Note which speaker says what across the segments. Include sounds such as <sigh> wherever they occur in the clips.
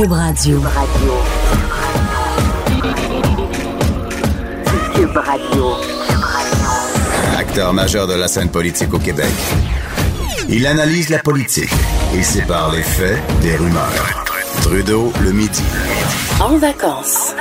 Speaker 1: Cube Radio.
Speaker 2: Cube Radio.
Speaker 3: Acteur majeur de la scène politique au Québec. Il analyse la politique et sépare les faits des rumeurs. Trudeau le midi.
Speaker 1: En vacances.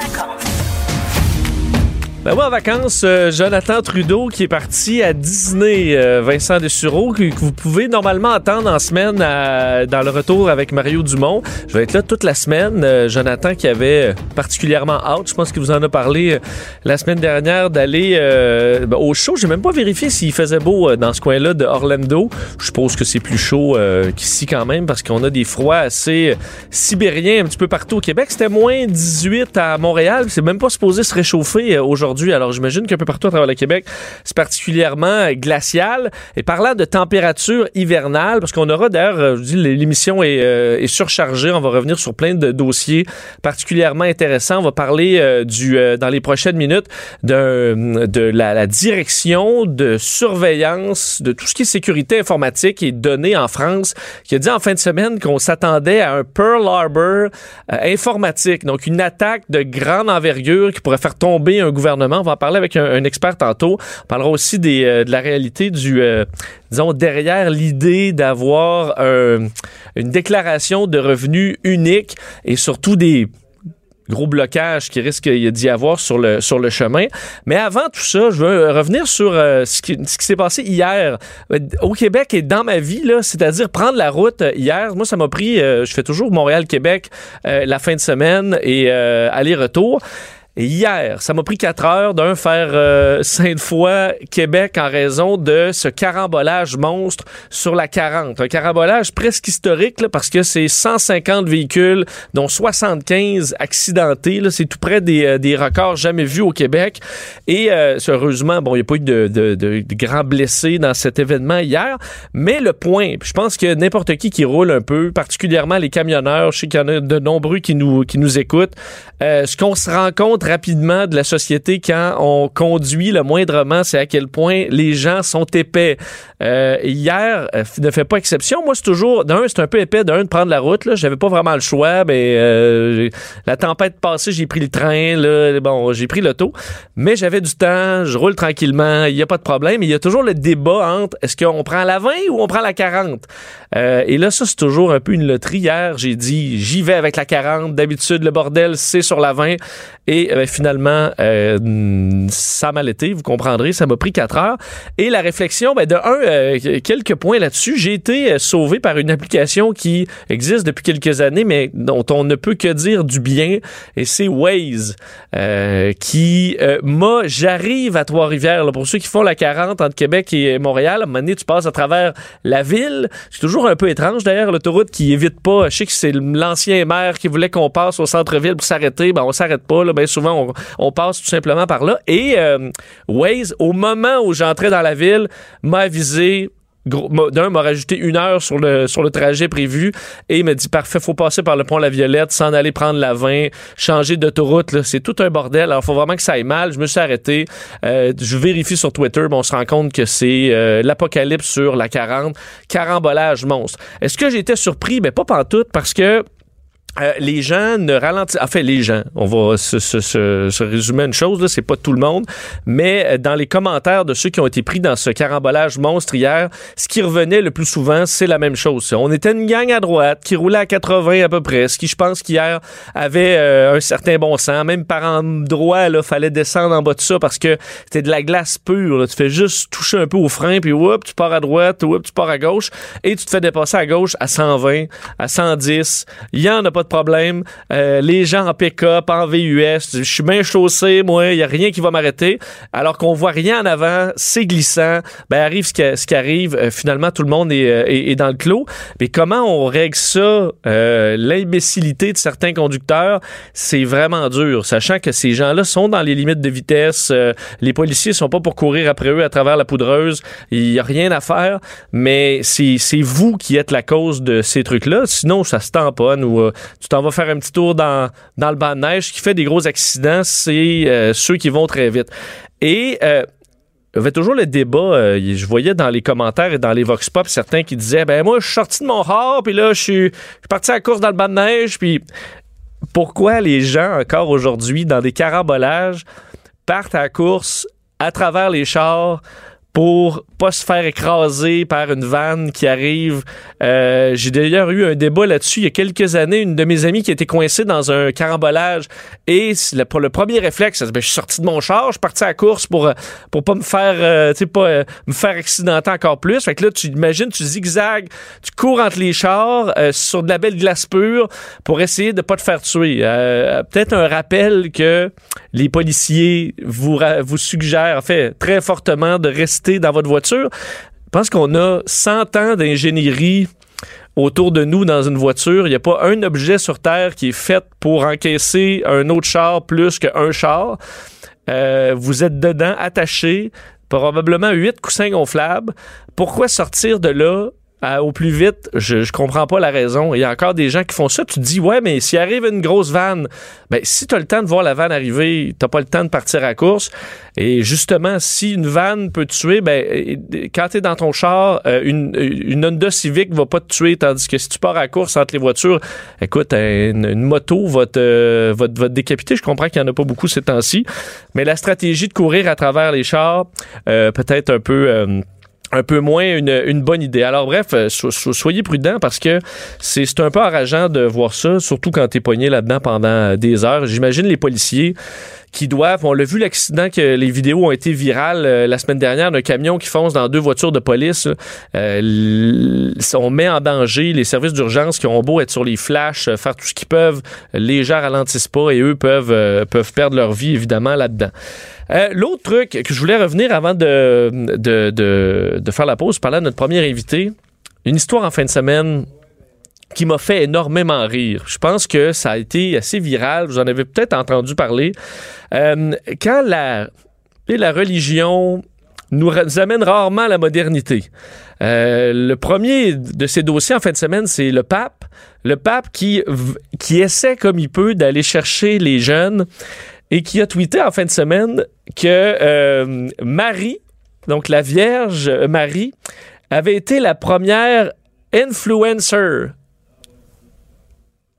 Speaker 4: Ben ouais, en vacances, euh, Jonathan Trudeau qui est parti à Disney, euh, Vincent Dessureau, que, que vous pouvez normalement entendre en semaine à- dans le retour avec Mario Dumont. Je vais être là toute la semaine. Euh, Jonathan qui avait particulièrement hâte, je pense qu'il vous en a parlé euh, la semaine dernière, d'aller euh, ben, au show. J'ai même pas vérifié s'il faisait beau euh, dans ce coin-là de Orlando. Je suppose que c'est plus chaud euh, qu'ici quand même parce qu'on a des froids assez euh, sibériens un petit peu partout au Québec. C'était moins 18 à Montréal. C'est même pas supposé se réchauffer euh, Alors j'imagine qu'un peu partout à travers le Québec, c'est particulièrement euh, glacial. Et parlant de température hivernale, parce qu'on aura d'ailleurs, euh, je dis, l'émission est, euh, est surchargée. On va revenir sur plein de dossiers particulièrement intéressants. On va parler euh, du euh, dans les prochaines minutes de la, la direction de surveillance de tout ce qui est sécurité informatique et données en France, qui a dit en fin de semaine qu'on s'attendait à un Pearl Harbor informatique, donc une attaque de grande envergure qui pourrait faire tomber un gouvernement. On va en parler avec un, expert tantôt. On parlera aussi euh, de la réalité du, euh, disons, derrière l'idée d'avoir un- une déclaration de revenus unique et surtout des gros blocages qui risque d'y avoir sur le, sur le chemin. Mais avant tout ça, je veux euh, revenir sur ce qui, s'est passé hier au Québec et dans ma vie, c'est-à-dire prendre la route hier. Moi, ça m'a pris, je fais toujours Montréal-Québec la fin de semaine et aller-retour. Hier, ça m'a pris quatre heures d'un faire euh, Sainte-Foy, Québec en raison de ce carambolage monstre sur la 40. Un carambolage presque historique là, parce que c'est 150 véhicules, dont 75 accidentés. C'est tout près des, euh, des records jamais vus au Québec. Et euh, heureusement, bon, il n'y a pas eu de, de- grands blessés dans cet événement hier. Mais le point, je pense que n'importe qui qui roule un peu, particulièrement les camionneurs, je sais qu'il y en a de nombreux qui nous, qui nous écoutent, euh, ce qu'on se rend compte rapidement de la société quand on conduit le moindrement, c'est à quel point les gens sont épais. Euh, hier euh, ne fait pas exception. Moi, c'est toujours, d'un, c'est un peu épais, d'un, de prendre la route. Là, j'avais pas vraiment le choix, mais euh, la tempête passée, j'ai pris le train. Là, bon, j'ai pris l'auto, mais j'avais du temps, je roule tranquillement, il y a pas de problème. Il y a toujours le débat entre est-ce qu'on prend la 20 ou on prend la 40. Euh, et là, ça, c'est toujours un peu une loterie. Hier, j'ai dit, j'y vais avec la 40. D'habitude, le bordel, c'est sur la 20. Et finalement, euh, ça m'a été, vous comprendrez, ça m'a pris quatre heures. Et la réflexion, ben, de un, euh, quelques points là-dessus. J'ai été euh, sauvé par une application qui existe depuis quelques années, mais dont on ne peut que dire du bien. Et c'est Waze, qui m'a, j'arrive à Trois-Rivières, pour ceux qui font la 40 entre Québec et Montréal, à un moment donné, tu passes à travers la ville. C'est toujours un peu étrange, d'ailleurs, l'autoroute qui évite pas. Je sais que c'est l'ancien maire qui voulait qu'on passe au centre-ville pour s'arrêter. Ben, on s'arrête pas, là. Ben, souvent, on, passe tout simplement par là. Et euh, Waze, au moment où j'entrais dans la ville, m'a avisé d'un m'a rajouté une heure sur le trajet prévu et il m'a dit parfait faut passer par le pont La Violette s'en aller prendre la 20 changer d'autoroute c'est tout un bordel. Alors faut vraiment que ça aille mal. Je me suis arrêté. Euh, je vérifie sur Twitter mais on se rend compte que c'est euh, l'apocalypse sur la 40 carambolage monstre. Est-ce que j'étais surpris? Ben pas pantoute parce que euh, les gens ne ralentissent. Enfin, les gens. On va se, se- se- se résumer une chose, c'est pas tout le monde. Mais euh, dans les commentaires de ceux qui ont été pris dans ce carambolage monstre hier, ce qui revenait le plus souvent, c'est la même chose. On était une gang à droite qui roulait à 80 à peu près, ce qui, je pense, qu'hier avait euh, un certain bon sens. Même par endroit, là, fallait descendre en bas de ça parce que c'était de la glace pure. là. Tu fais juste toucher un peu au frein, puis whoop, tu pars à droite, whoop, tu pars à gauche, et tu te fais dépasser à gauche à 120, à 110. Il y en a pas de problème. Euh, les gens en pick-up, en VUS, je suis bien chaussé, moi, il y a rien qui va m'arrêter. Alors qu'on voit rien en avant, c'est glissant. Ben arrive ce qui, arrive. Euh, finalement, tout le monde est, euh, est- dans le clos. Mais comment on règle ça euh, L'imbécilité de certains conducteurs, c'est vraiment dur, sachant que ces gens-là sont dans les limites de vitesse. Euh, les policiers sont pas pour courir après eux à travers la poudreuse. Il y a rien à faire. Mais c'est c'est vous qui êtes la cause de ces trucs-là. Sinon, ça se tamponne ou euh, tu t'en vas faire un petit tour dans, dans le banc de neige. Ce qui fait des gros accidents, c'est euh, ceux qui vont très vite. Et euh, il y avait toujours le débat. euh, je voyais dans les commentaires et dans les vox pop certains qui disaient ben moi je suis sorti de mon char puis là je suis parti à la course dans le banc de neige puis pourquoi les gens, encore aujourd'hui, dans des carambolages, partent à la course à travers les chars pour pas se faire écraser par une vanne qui arrive. Euh, j'ai d'ailleurs eu un débat là-dessus il y a quelques années. Une de mes amies qui était coincée dans un carambolage et le, pour le premier réflexe, ben, je suis sorti de mon char, je suis parti à la course pour pour pas me faire, euh, pas euh, me faire accidenter encore plus. Fait que là, tu imagines, tu zigzags, tu cours entre les chars sur de la belle glace pure pour essayer de pas te faire tuer. Peut-être un rappel que les policiers vous vous suggèrent, en fait, très fortement de rester dans votre voiture je pense qu'on a 100 ans d'ingénierie autour de nous dans une voiture. Il n'y a pas un objet sur Terre qui est fait pour encaisser un autre char plus qu'un char. Euh, vous êtes dedans, attaché, probablement 8 coussins gonflables. Pourquoi sortir de là au plus vite, je, je comprends pas la raison. Il y a encore des gens qui font ça. Tu te dis, ouais, mais s'il arrive une grosse vanne, ben, si tu le temps de voir la vanne arriver, t'as pas le temps de partir à course. Et justement, si une vanne peut te tuer, ben, quand tu dans ton char, euh, une, une Honda Civic va pas te tuer, tandis que si tu pars à course entre les voitures, écoute, une, moto va te, va, va te décapiter. Je comprends qu'il y en a pas beaucoup ces temps-ci. Mais la stratégie de courir à travers les chars, euh, peut-être un peu... Euh, un peu moins une, bonne idée. Alors bref, euh, soyez prudents parce que c'est un peu enrageant de voir ça, surtout quand t'es poigné là-dedans pendant des heures. J'imagine les policiers qui doivent. On l'a vu l'accident que les vidéos ont été virales euh, la semaine dernière d'un camion qui fonce dans deux voitures de police. Euh, on met en danger les services d'urgence qui ont beau être sur les flashs, euh, faire tout ce qu'ils peuvent. Les gens ralentissent pas et eux peuvent, euh, peuvent perdre leur vie évidemment là-dedans. L'autre truc que je voulais revenir avant de, de, de, faire la pause, parler de notre premier invité. Une histoire en fin de semaine qui m'a fait énormément rire. Je pense que ça a été assez viral. Vous en avez peut-être entendu parler. Euh, quand la, la religion nous, amène rarement à la modernité. Euh, le premier de ces dossiers en fin de semaine, c'est le pape. Le pape qui, qui essaie comme il peut d'aller chercher les jeunes et qui a tweeté en fin de semaine que euh, Marie, donc la Vierge Marie, avait été la première influencer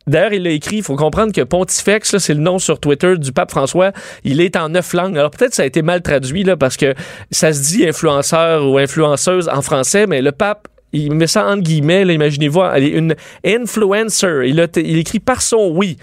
Speaker 4: D'ailleurs, il l'a écrit, il faut comprendre que Pontifex, c'est le nom sur Twitter du pape François, il est en neuf langues. Alors peut-être ça a été mal traduit là, parce que ça se dit influenceur ou influenceuse en français, mais le pape il met ça entre guillemets, imaginez-vous, une influencer. Il, il écrit par son oui.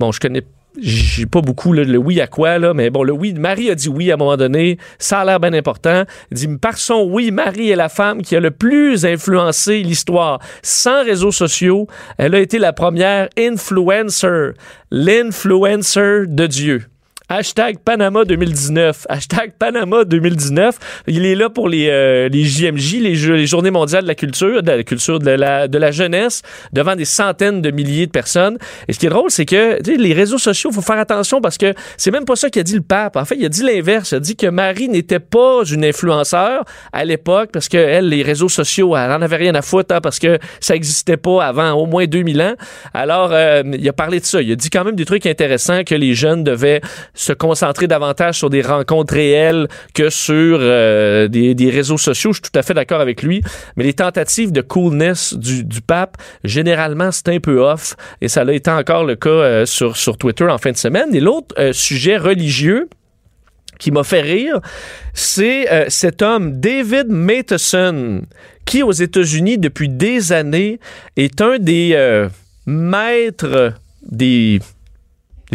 Speaker 4: Bon, je connais j'ai pas beaucoup le oui à quoi, là, mais bon, le oui, Marie a dit oui à un moment donné, ça a l'air bien important. Il dit, par son oui, Marie est la femme qui a le plus influencé l'histoire. Sans réseaux sociaux, elle a été la première influencer, l'influencer de Dieu. Hashtag Panama 2019. Hashtag Panama 2019. Il est là pour les, euh, les JMJ, les, les Journées mondiales de la culture, de la culture de la, de la jeunesse, devant des centaines de milliers de personnes. Et ce qui est drôle, c'est que les réseaux sociaux, faut faire attention parce que c'est même pas ça qu'a dit le pape. En fait, il a dit l'inverse. Il a dit que Marie n'était pas une influenceur à l'époque parce que elle, les réseaux sociaux, elle en avait rien à foutre hein, parce que ça existait pas avant au moins 2000 ans. Alors, euh, il a parlé de ça. Il a dit quand même des trucs intéressants que les jeunes devaient se concentrer davantage sur des rencontres réelles que sur euh, des, réseaux sociaux. Je suis tout à fait d'accord avec lui. Mais les tentatives de coolness du, pape, généralement, c'est un peu off. Et ça a été encore le cas euh, sur, sur Twitter en fin de semaine. Et l'autre euh, sujet religieux, qui m'a fait rire, c'est cet homme, David Matheson, qui aux États-Unis, depuis des années, est un des maîtres des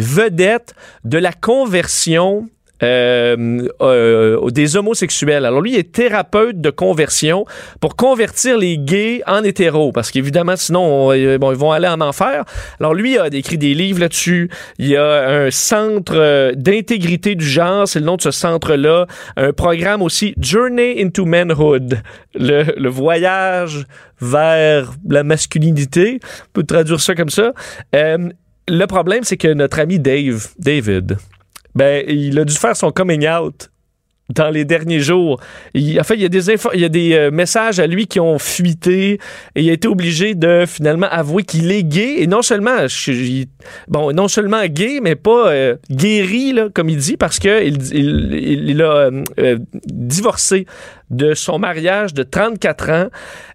Speaker 4: vedette de la conversion euh, euh, des homosexuels. Alors lui, est thérapeute de conversion pour convertir les gays en hétéros, parce qu'évidemment, sinon, euh, bon, ils vont aller en enfer. Alors lui a écrit des livres là-dessus. Il y a un centre d'intégrité du genre, c'est le nom de ce centre-là. Un programme aussi, Journey into Manhood, le, voyage vers la masculinité. On peut traduire ça comme ça. Le problème, c'est que notre ami Dave, David, ben, il a dû faire son coming out dans les derniers jours. Il, en fait, il y a des, euh, messages à lui qui ont fuité et il a été obligé de finalement avouer qu'il est gay et non seulement, gay, mais pas euh, guéri, comme il dit, parce que il, il, il a euh, divorcé de son mariage de 34 ans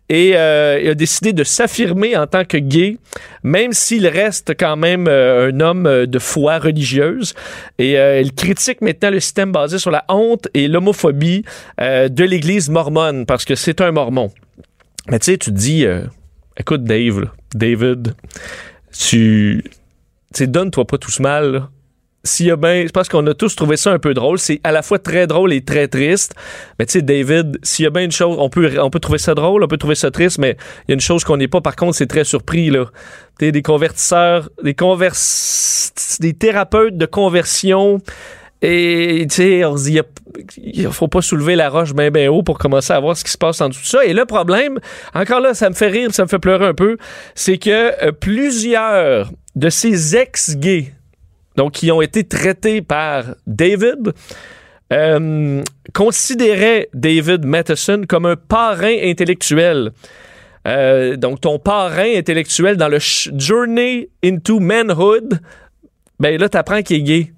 Speaker 4: et euh, il a décidé de s'affirmer en tant que gay, même s'il reste quand même euh, un homme euh, de foi religieuse. Et il critique maintenant le système basé sur la honte et l'homophobie de l'Église mormone, parce que c'est un mormon. Mais tu sais, tu te dis, écoute Dave, David, tu... donne-toi pas tout ce mal. S'il y a bien, je pense qu'on a tous trouvé ça un peu drôle. C'est à la fois très drôle et très triste. Mais tu sais, David, s'il y a bien une chose, on peut, on peut trouver ça drôle, on peut trouver ça triste, mais il y a une chose qu'on n'est pas, par contre, c'est très surpris, là. Tu des convertisseurs, des convers, des thérapeutes de conversion. Et tu sais, on se il faut pas soulever la roche bien bien haut pour commencer à voir ce qui se passe en tout ça. Et le problème, encore là, ça me fait rire, ça me fait pleurer un peu, c'est que euh, plusieurs de ces ex-gays donc qui ont été traités par David, euh, considéraient David Matheson comme un parrain intellectuel. Euh, donc, ton parrain intellectuel dans le Journey into Manhood, ben là, t'apprends qu'il est gay.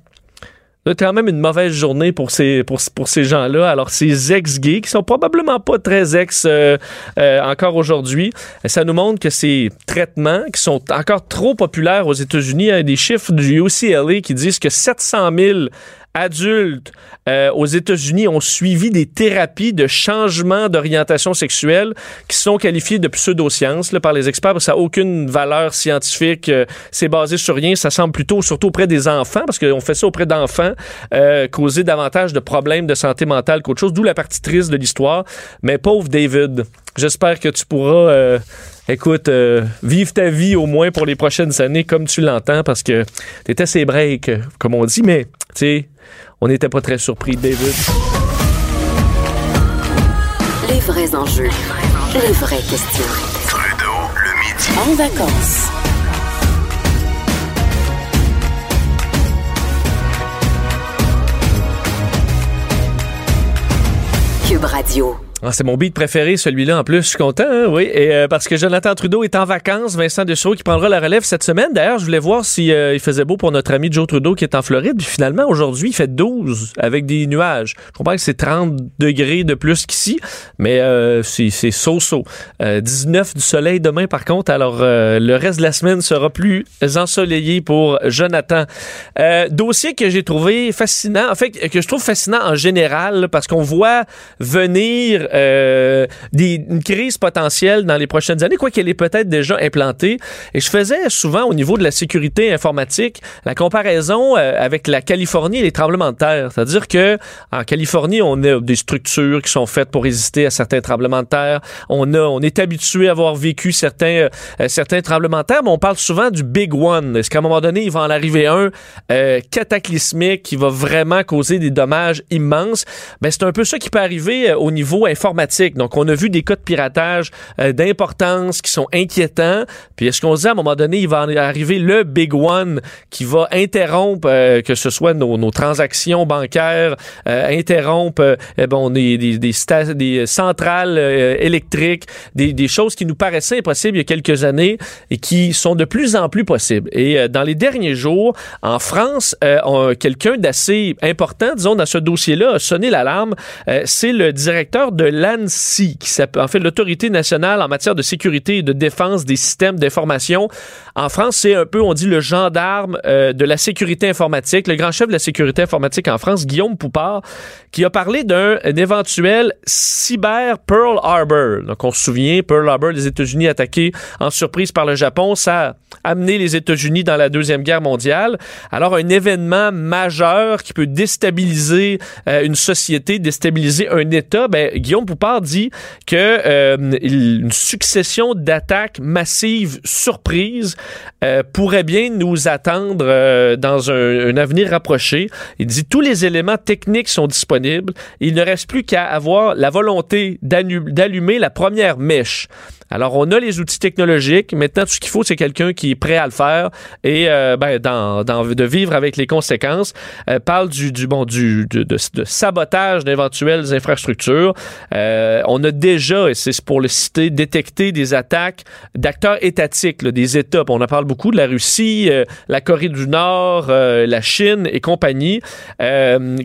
Speaker 4: C'est quand même une mauvaise journée pour ces, pour, pour ces gens-là. Alors, ces ex-gays, qui sont probablement pas très ex euh, euh, encore aujourd'hui, ça nous montre que ces traitements, qui sont encore trop populaires aux États-Unis, il y a des chiffres du UCLA qui disent que 700 000 adultes euh, aux États-Unis ont suivi des thérapies de changement d'orientation sexuelle qui sont qualifiées de pseudosciences par les experts. Ça n'a aucune valeur scientifique. Euh, c'est basé sur rien. Ça semble plutôt, surtout auprès des enfants, parce qu'on fait ça auprès d'enfants, euh, causer davantage de problèmes de santé mentale qu'autre chose. D'où la partie triste de l'histoire. Mais pauvre David, j'espère que tu pourras écoute, vivre ta vie au moins pour les prochaines années comme tu l'entends parce que t'étais ses breaks, comme on dit, mais tu sais, on n'était pas très surpris, David.
Speaker 1: Les vrais enjeux, les vraies questions. Trudeau, le midi. En vacances. Cube Radio.
Speaker 4: Ah, c'est mon beat préféré, celui-là en plus. Je suis content, hein, oui. Et, euh, parce que Jonathan Trudeau est en vacances. Vincent Dessereau qui prendra la relève cette semaine. D'ailleurs, je voulais voir si euh, il faisait beau pour notre ami Joe Trudeau qui est en Floride. Puis finalement, aujourd'hui, il fait 12 avec des nuages. Je comprends que c'est 30 degrés de plus qu'ici, mais euh, c'est so-so. 19 du soleil demain, par contre. Alors, le reste de la semaine sera plus ensoleillé pour Jonathan. dossier que j'ai trouvé fascinant, en fait, que je trouve fascinant en général, parce qu'on voit venir euh, des, une crise potentielle dans les prochaines années, quoi qu'elle est peut-être déjà implantée. Et je faisais souvent au niveau de la sécurité informatique la comparaison euh, avec la Californie et les tremblements de terre. C'est-à-dire que en Californie, on a des structures qui sont faites pour résister à certains tremblements de terre. On a, on est habitué à avoir vécu certains, euh, certains tremblements de terre, mais on parle souvent du big one. Est-ce qu'à un moment donné, il va en arriver un cataclysmique qui va vraiment causer des dommages immenses? Ben, c'est un peu ça qui peut arriver au niveau. Donc, on a vu des cas de piratage euh, d'importance qui sont inquiétants. Puis, est-ce qu'on se dit à un moment donné, il va arriver le big one qui va interrompre, euh, que ce soit nos, nos transactions bancaires, euh, interrompre eh bon, des, des, des, des centrales électriques, des, des, choses qui nous paraissaient impossibles il y a quelques années et qui sont de plus en plus possibles. Et dans les derniers jours, en France, quelqu'un d'assez important, disons, dans ce dossier-là, a sonné l'alarme. C'est le directeur de l'ANSI, qui s'appelle en fait l'autorité nationale en matière de sécurité et de défense des systèmes d'information. En France, c'est un peu, on dit, le gendarme euh, de la sécurité informatique, le grand chef de la sécurité informatique en France, Guillaume Poupard, qui a parlé d'un éventuel cyber Pearl Harbor. Donc, on se souvient, Pearl Harbor, les États-Unis attaqués en surprise par le Japon, ça a amené les États-Unis dans la Deuxième Guerre mondiale. Alors, un événement majeur qui peut déstabiliser euh, une société, déstabiliser un État, ben, Guillaume Poupard dit que euh, une succession d'attaques massives surprises euh, pourrait bien nous attendre euh, dans un, avenir rapproché. Il dit tous les éléments techniques sont disponibles. Il ne reste plus qu'à avoir la volonté d'allumer la première mèche. Alors, on a les outils technologiques. Maintenant, tout ce qu'il faut, c'est quelqu'un qui est prêt à le faire et ben, dans, de vivre avec les conséquences. Parle du, bon du sabotage d'éventuelles infrastructures. Euh, on a déjà, et c'est pour le citer, détecté des attaques d'acteurs étatiques, des États. On en parle beaucoup de la Russie, euh, la Corée du Nord, la Chine et compagnie,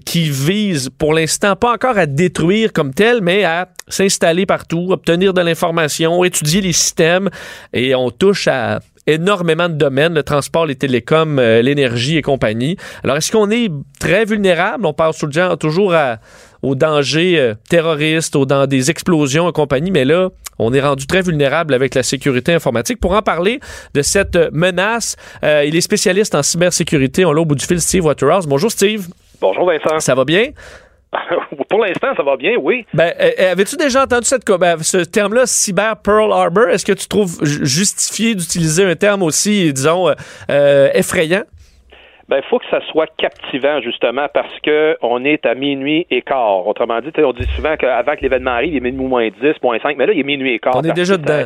Speaker 4: qui visent pour l'instant pas encore à détruire comme tel, mais à s'installer partout, obtenir de l'information, étudier les systèmes. Et on touche à énormément de domaines, le transport, les télécoms, euh, l'énergie et compagnie. Alors, est-ce qu'on est très vulnérable? On parle toujours à, aux dangers euh, terroristes, aux, dans des explosions et compagnie, mais là, on est rendu très vulnérable avec la sécurité informatique. Pour en parler de cette menace, euh, il est spécialiste en cybersécurité. On l'a au bout du fil, Steve Waterhouse. Bonjour, Steve.
Speaker 2: Bonjour, Vincent.
Speaker 4: Ça va bien? <laughs>
Speaker 2: Pour l'instant, ça va bien, oui.
Speaker 4: Ben, euh, euh, avais-tu déjà entendu cette, ben, ce terme-là, cyber Pearl Harbor? Est-ce que tu trouves justifié d'utiliser un terme aussi, disons, euh, effrayant?
Speaker 2: Ben, il faut que ça soit captivant, justement, parce que on est à minuit et quart. Autrement dit, on dit souvent qu'avant que l'événement arrive, il est minuit moins 10, moins 5, mais là, il est minuit et quart.
Speaker 4: On est déjà dedans.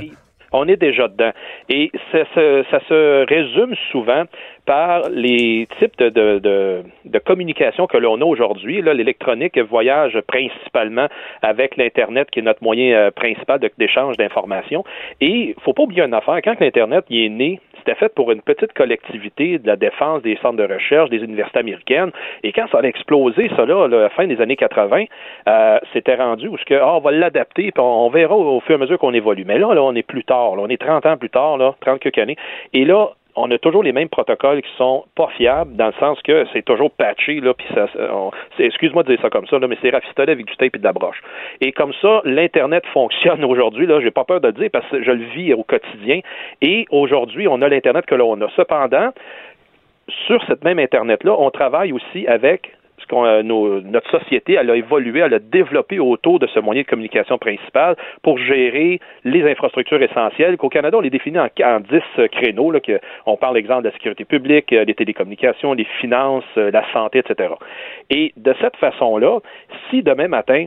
Speaker 2: On est déjà dedans. Et ça, ça se résume souvent par les types de, de, de, communication que l'on a aujourd'hui. L'électronique voyage principalement avec l'Internet, qui est notre moyen euh, principal d'échange d'informations. Et il faut pas oublier une affaire, quand l'Internet est né, c'était fait pour une petite collectivité de la défense des centres de recherche des universités américaines. Et quand ça a explosé, ça là, à la fin des années 80, euh, c'était rendu où ce que, ah, on va l'adapter, puis on, verra au, fur et à mesure qu'on évolue. Mais là, là, on est plus tard, là, on est 30 ans plus tard, là, 30 quelques années. Et là, on a toujours les mêmes protocoles qui sont pas fiables dans le sens que c'est toujours patché là puis ça excuse-moi de dire ça comme ça là mais c'est rafistolé avec du tape et de la broche. Et comme ça l'internet <laughs> fonctionne aujourd'hui là, j'ai pas peur de le dire parce que je le vis au quotidien et aujourd'hui on a l'internet que l'on a. Cependant, sur cette même internet là, on travaille aussi avec euh, notre société, elle a évolué, elle a développé autour de ce moyen de communication principal pour gérer les infrastructures essentielles qu'au Canada, on les définit en, en 10 euh, créneaux. Là, que, on parle exemple de la sécurité publique, euh, les télécommunications, les finances, la santé, etc. Et de cette façon-là, si demain matin,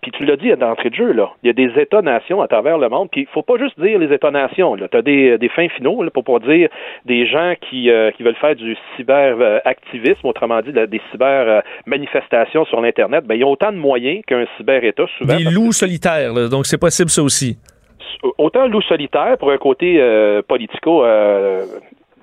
Speaker 2: puis tu l'as dit d'entrée de jeu, là. Il y a des États-nations à travers le monde. Puis il faut pas juste dire les États-nations. Tu as des, des fins finaux, là, pour pas dire des gens qui, euh, qui veulent faire du cyber-activisme, autrement dit, des cyber-manifestations sur l'Internet. Ben, ils ont autant de moyens qu'un cyber-État, souvent.
Speaker 4: Des loups solitaires, donc c'est possible ça aussi
Speaker 2: autant loup solitaire pour un côté euh, politico euh,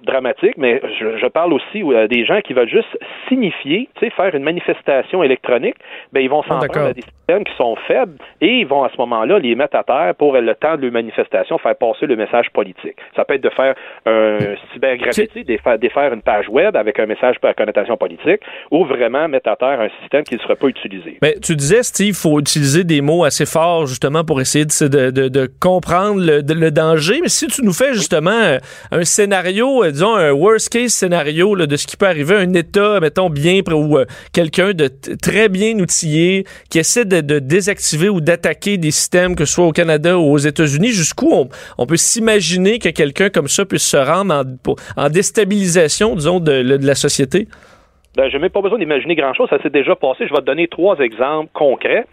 Speaker 2: dramatique, mais je, parle aussi euh, des gens qui veulent juste signifier, tu sais, faire une manifestation électronique, ben ils vont s'en ah, prendre à des systèmes qui sont faibles et ils vont à ce moment-là les mettre à terre pour le temps de leur manifestation faire passer le message politique. Ça peut être de faire un cybergraffiti, de faire, de faire une page web avec un message à connotation politique ou vraiment mettre à terre un système qui ne sera pas utilisé.
Speaker 4: Mais tu disais, Steve, il faut utiliser des mots assez forts justement pour essayer de, de, de comprendre le, le, danger. Mais si tu nous fais justement un scénario euh, disons, un worst case scénario de ce qui peut arriver un État, mettons, bien, ou euh, quelqu'un de très bien outillé qui essaie de, désactiver ou d'attaquer des systèmes, que ce soit au Canada ou aux États-Unis, jusqu'où on, peut s'imaginer que quelqu'un comme ça puisse se rendre en, déstabilisation, disons, de, la société?
Speaker 2: Ben, je n'ai pas besoin d'imaginer grand-chose, ça s'est déjà passé. Je vais te donner trois exemples concrets.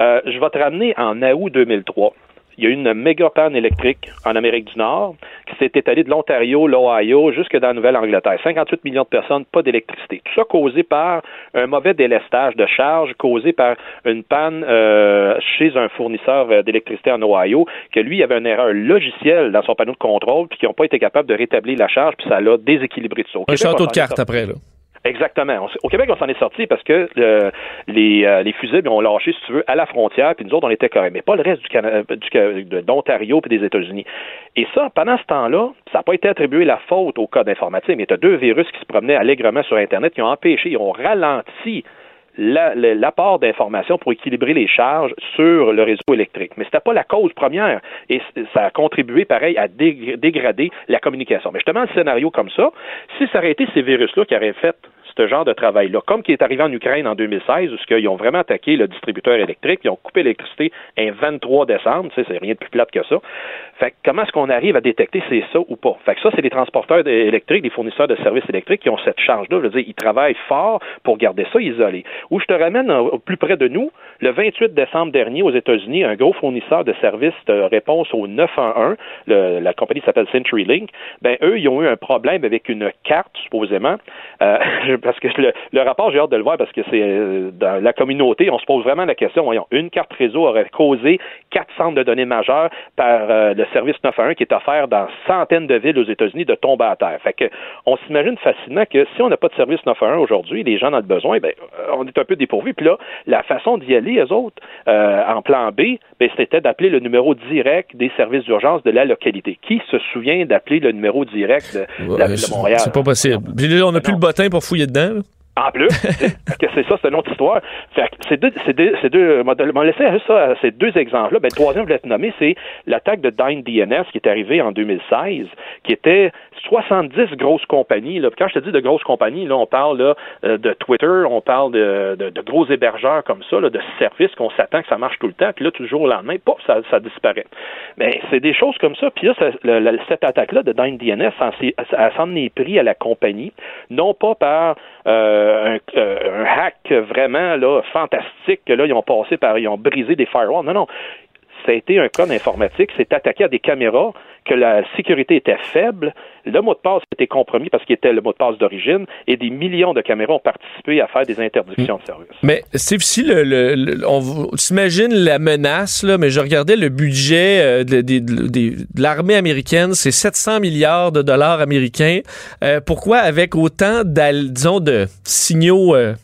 Speaker 2: Euh, je vais te ramener en août 2003 il y a eu une méga panne électrique en Amérique du Nord qui s'est étalée de l'Ontario, l'Ohio, jusque dans la Nouvelle-Angleterre. 58 millions de personnes, pas d'électricité. Tout ça causé par un mauvais délestage de charge, causé par une panne euh, chez un fournisseur euh, d'électricité en Ohio, que lui avait une erreur logicielle dans son panneau de contrôle, puis qui n'ont pas été capables de rétablir la charge, puis ça l'a déséquilibré tout
Speaker 4: ça. un château de cartes après, là.
Speaker 2: Exactement. Au Québec, on s'en est sorti parce que euh, les, euh, les fusibles ont lâché, si tu veux, à la frontière, puis nous autres, on était corrects. Mais pas le reste du Canada, du, d'Ontario et des États-Unis. Et ça, pendant ce temps-là, ça n'a pas été attribué la faute au code informatique, mais tu as deux virus qui se promenaient allègrement sur Internet qui ont empêché, ils ont ralenti l'apport d'informations pour équilibrer les charges sur le réseau électrique. Mais ce n'était pas la cause première et ça a contribué, pareil, à dégrader la communication. Mais justement, le scénario comme ça, si ça aurait été ces virus-là qui auraient fait ce genre de travail-là. Comme qui est arrivé en Ukraine en 2016, où ils ont vraiment attaqué le distributeur électrique, ils ont coupé l'électricité un 23 décembre, tu sais, c'est rien de plus plate que ça. Fait que comment est-ce qu'on arrive à détecter c'est ça ou pas? Fait que ça, c'est les transporteurs électriques, les fournisseurs de services électriques qui ont cette charge-là. Je veux dire, ils travaillent fort pour garder ça isolé. Où je te ramène au plus près de nous, le 28 décembre dernier aux États-Unis, un gros fournisseur de services de réponse au 911, le, la compagnie s'appelle CenturyLink, ben eux, ils ont eu un problème avec une carte, supposément. Euh, <laughs> parce que le, rapport, j'ai hâte de le voir parce que c'est euh, dans la communauté, on se pose vraiment la question, voyons, une carte réseau aurait causé quatre centres de données majeurs par euh, le service 911 qui est offert dans centaines de villes aux États-Unis de tomber à terre. Fait que on s'imagine facilement que si on n'a pas de service 911 aujourd'hui, les gens ont le besoin, ben, on est un peu dépourvu. Puis là, la façon d'y aller, les autres, en plan B, ben, c'était d'appeler le numéro direct des services d'urgence de la localité. Qui se souvient d'appeler le numéro direct de, Montréal?
Speaker 4: C'est pas possible. on n'a plus le bottin pour fouiller dedans. dedans.
Speaker 2: En plus, <laughs> que c'est ça, c'est une autre histoire. Fait c'est deux, c'est deux, c'est deux, m'a laissé ça, ces deux exemples-là. Ben, le troisième, je voulais te nommer, c'est l'attaque de Dine DNS qui est arrivée en 2016, qui était 70 grosses compagnies. Là. Quand je te dis de grosses compagnies, là, on parle là, euh, de Twitter, on parle de, de, gros hébergeurs comme ça, là, de services qu'on s'attend que ça marche tout le temps, puis là, toujours au lendemain, pop, ça, ça disparaît. Mais c'est des choses comme ça. Puis là, cette attaque-là de Dine DNS, elle s'en est pris à la compagnie, non pas par euh, un, un, hack vraiment là, fantastique, que là, ils ont passé par, ils ont brisé des firewalls. Non, non ça a été un cas d'informatique, c'est attaqué à des caméras, que la sécurité était faible, le mot de passe était compromis parce qu'il était le mot de passe d'origine, et des millions de caméras ont participé à faire des interdictions de service.
Speaker 4: Mais Steve, si le, on s'imagine la menace, là, mais je regardais le budget euh, de, l'armée américaine, c'est 700 milliards de dollars américains. Euh, pourquoi avec autant, disons, de signaux euh,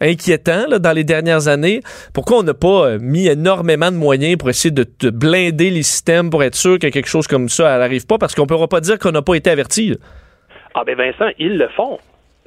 Speaker 4: inquiétant dans les dernières années. Pourquoi on n'a pas euh, mis énormément de moyens pour essayer de, blinder les systèmes pour être sûr que quelque chose comme ça n'arrive pas? Parce qu'on ne pourra pas dire qu'on n'a pas été averti.
Speaker 2: Ah ben Vincent, ils le font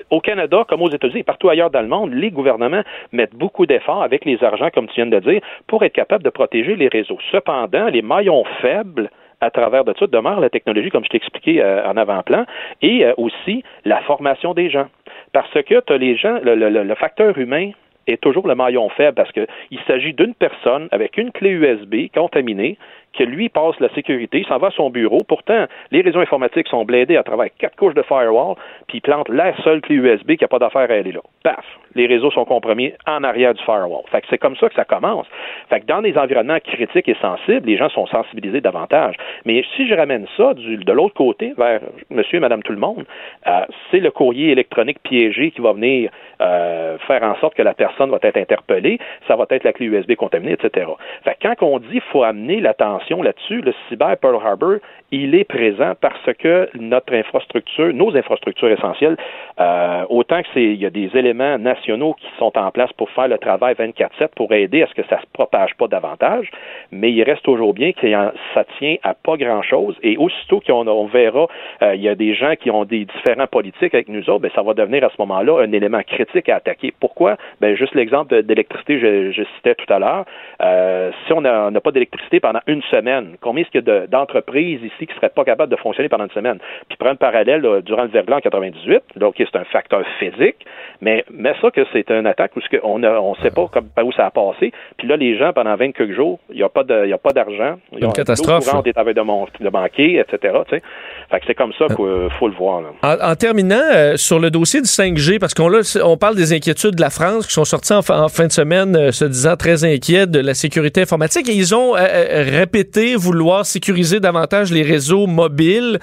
Speaker 2: au Canada, comme aux États-Unis et partout ailleurs dans le monde, les gouvernements mettent beaucoup d'efforts avec les argents, comme tu viens de dire, pour être capables de protéger les réseaux. Cependant, les maillons faibles à travers de ça demeurent la technologie, comme je t'ai expliqué euh, en avant-plan, et euh, aussi la formation des gens. Parce que tu les gens, le, facteur humain est toujours le maillon faible parce qu'il s'agit d'une personne avec une clé USB contaminée que lui passe la sécurité, s'en va à son bureau. Pourtant, les réseaux informatiques sont blindés à travers quatre couches de firewall, puis il plante la seule clé USB qui n'a pas d'affaire à aller là. Paf! Les réseaux sont compromis en arrière du firewall. Fait que c'est comme ça que ça commence. Fait que dans des environnements critiques et sensibles, les gens sont sensibilisés davantage. Mais si je ramène ça du, de l'autre côté, vers monsieur et madame tout le monde, euh, c'est le courrier électronique piégé qui va venir euh, faire en sorte que la personne va être interpellée, ça va être la clé USB contaminée, etc. Fait que quand on dit qu'il faut amener l'attention là-dessus, le cyber Pearl Harbor, il est présent parce que notre infrastructure, nos infrastructures essentielles, euh, autant que c'est, il y a des éléments nationaux qui sont en place pour faire le travail 24/7 pour aider à ce que ça se propage pas davantage, mais il reste toujours bien que ça tient à pas grand-chose. Et aussitôt qu'on on verra, euh, il y a des gens qui ont des différents politiques avec nous autres, ben ça va devenir à ce moment-là un élément critique à attaquer. Pourquoi? Ben juste l'exemple d'électricité, je, je, citais tout à l'heure. Euh, si on n'a pas d'électricité pendant une semaine, combien est-ce qu'il y a d'entreprises ici qui ne seraient pas capables de fonctionner pendant une semaine? Puis prendre un parallèle durant le verglas en 98, donc c'est un facteur physique, mais mais ça que c'est une attaque où on ne on sait pas comme, par où ça a passé. Puis là, les gens, pendant 20 quelques jours, il n'y a pas de, a pas d'argent.
Speaker 4: Une catastrophe.
Speaker 2: Est avec de, de banquier, etc. Fait que c'est comme ça qu'il faut le voir.
Speaker 4: En, terminant, euh, sur le dossier du 5G, parce qu'on on parle des inquiétudes de la France qui sont sorties en, fin de semaine euh, se disant très inquiets de la sécurité informatique et ils ont euh, répété vouloir sécuriser davantage les réseaux mobiles,